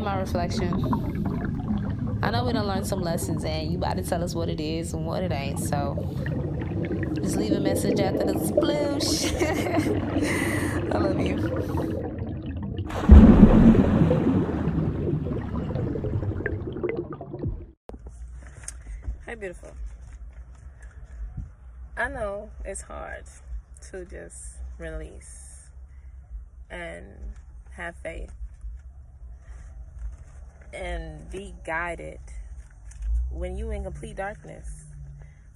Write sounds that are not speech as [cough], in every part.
My reflection. I know we done learned some lessons, and you about to tell us what it is and what it ain't. So just leave a message after the sploosh. [laughs] I love you. Hey, beautiful. I know it's hard to just release and have faith and be guided. When you in complete darkness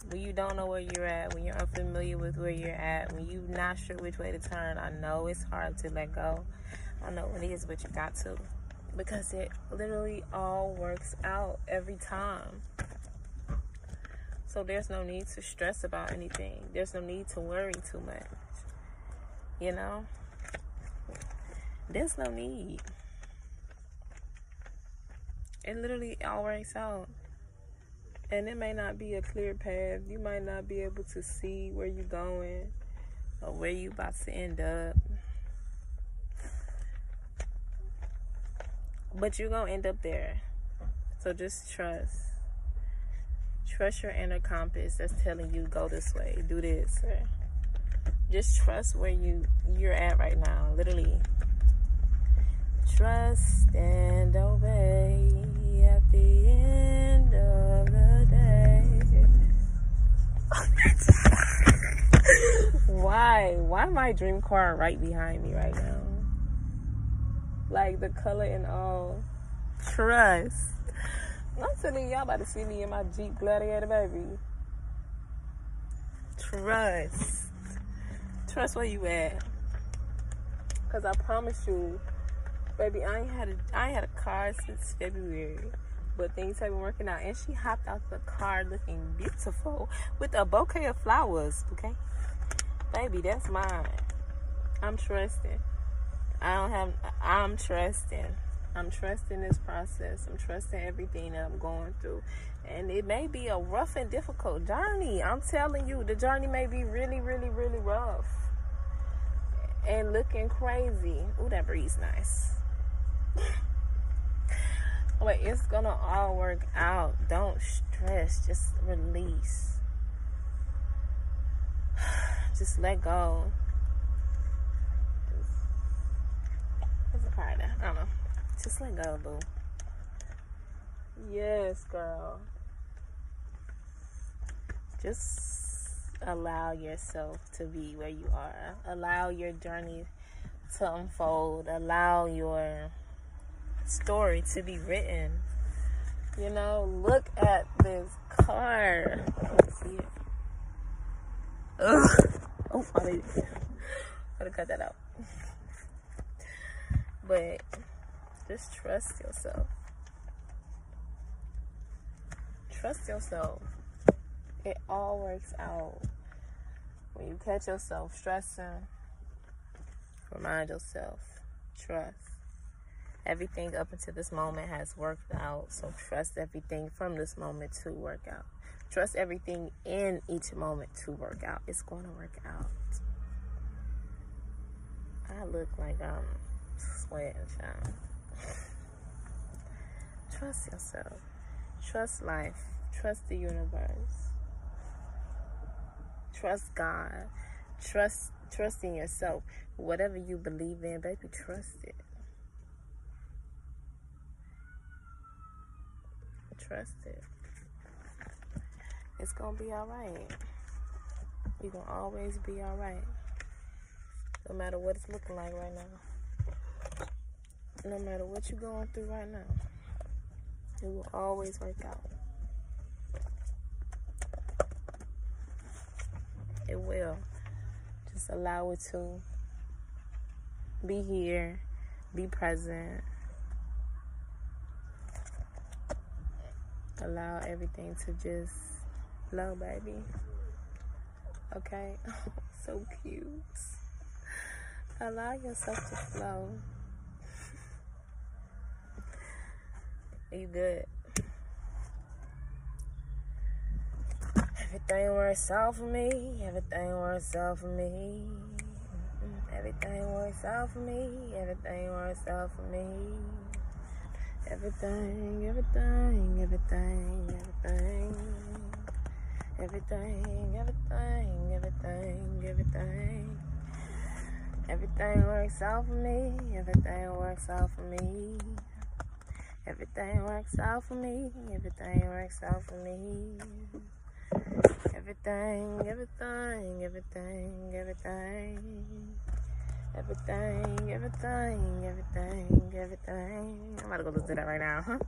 when you don't know where you're at when you're unfamiliar with where you're at when you're not sure which way to turn i know it's hard to let go. I know it is but you got to. Because it literally all works out every time. So there's no need to stress about anything. There's no need to worry too much you know? There's no need it literally all works out. And it may not be a clear path. You might not be able to see where you're going or where you about to end up. But you're going to end up there. So just trust. Trust your inner compass that's telling you go this way, do this. Just trust where you you're at right now. Literally trust and Why? Why my dream car right behind me right now? Like the color and all. Trust. I'm telling y'all about to see me in my Jeep Gladiator, baby. Trust. Trust where you at. Cause I promise you, Baby, I ain't had a I ain't had a car since February. But things have been working out. And she hopped out the car looking beautiful with a bouquet of flowers, okay? Baby, that's mine. I'm trusting. I don't have I'm trusting. I'm trusting this process. I'm trusting everything that I'm going through. And it may be a rough and difficult journey. I'm telling you, the journey may be really, really, really rough. And looking crazy. Ooh, that breeze nice. but it's gonna all work out. Don't stress, just release. Just let go. It's a part of, I don't know. Just let go, boo. Yes, girl. Just allow yourself to be where you are. Allow your journey to unfold. Allow your story to be written. You know, look at this car. See it? Ugh. I gotta cut that out. But just trust yourself. Trust yourself. It all works out. When you catch yourself stressing, remind yourself, trust everything up until this moment has worked out. So trust everything from this moment to work out. Trust everything in each moment to work out. It's going to work out. I look like I'm sweating, child. Trust yourself. Trust life. Trust the universe. Trust God. Trust trust in yourself. Whatever you believe in, baby, trust it. trust it. It's gonna be alright. You're gonna always be alright. No matter what it's looking like right now. No matter what you're going through right now. It will always work out. It will. Just allow it to be here, be present, allow everything to just flow, baby. Okay? [laughs] so cute. Allow yourself to flow. [laughs] you good. Everything works out for me. Everything works out for me. Mm-hmm. Everything works out for me. Everything works out for me. Everything, everything, everything, everything. Everything, everything, everything, everything. Everything works out for me. Everything works out for me. Everything works out for me. Everything works out for me. Everything, everything, everything, everything. Everything, everything, everything, everything. I'm about to go listen to that right now, huh?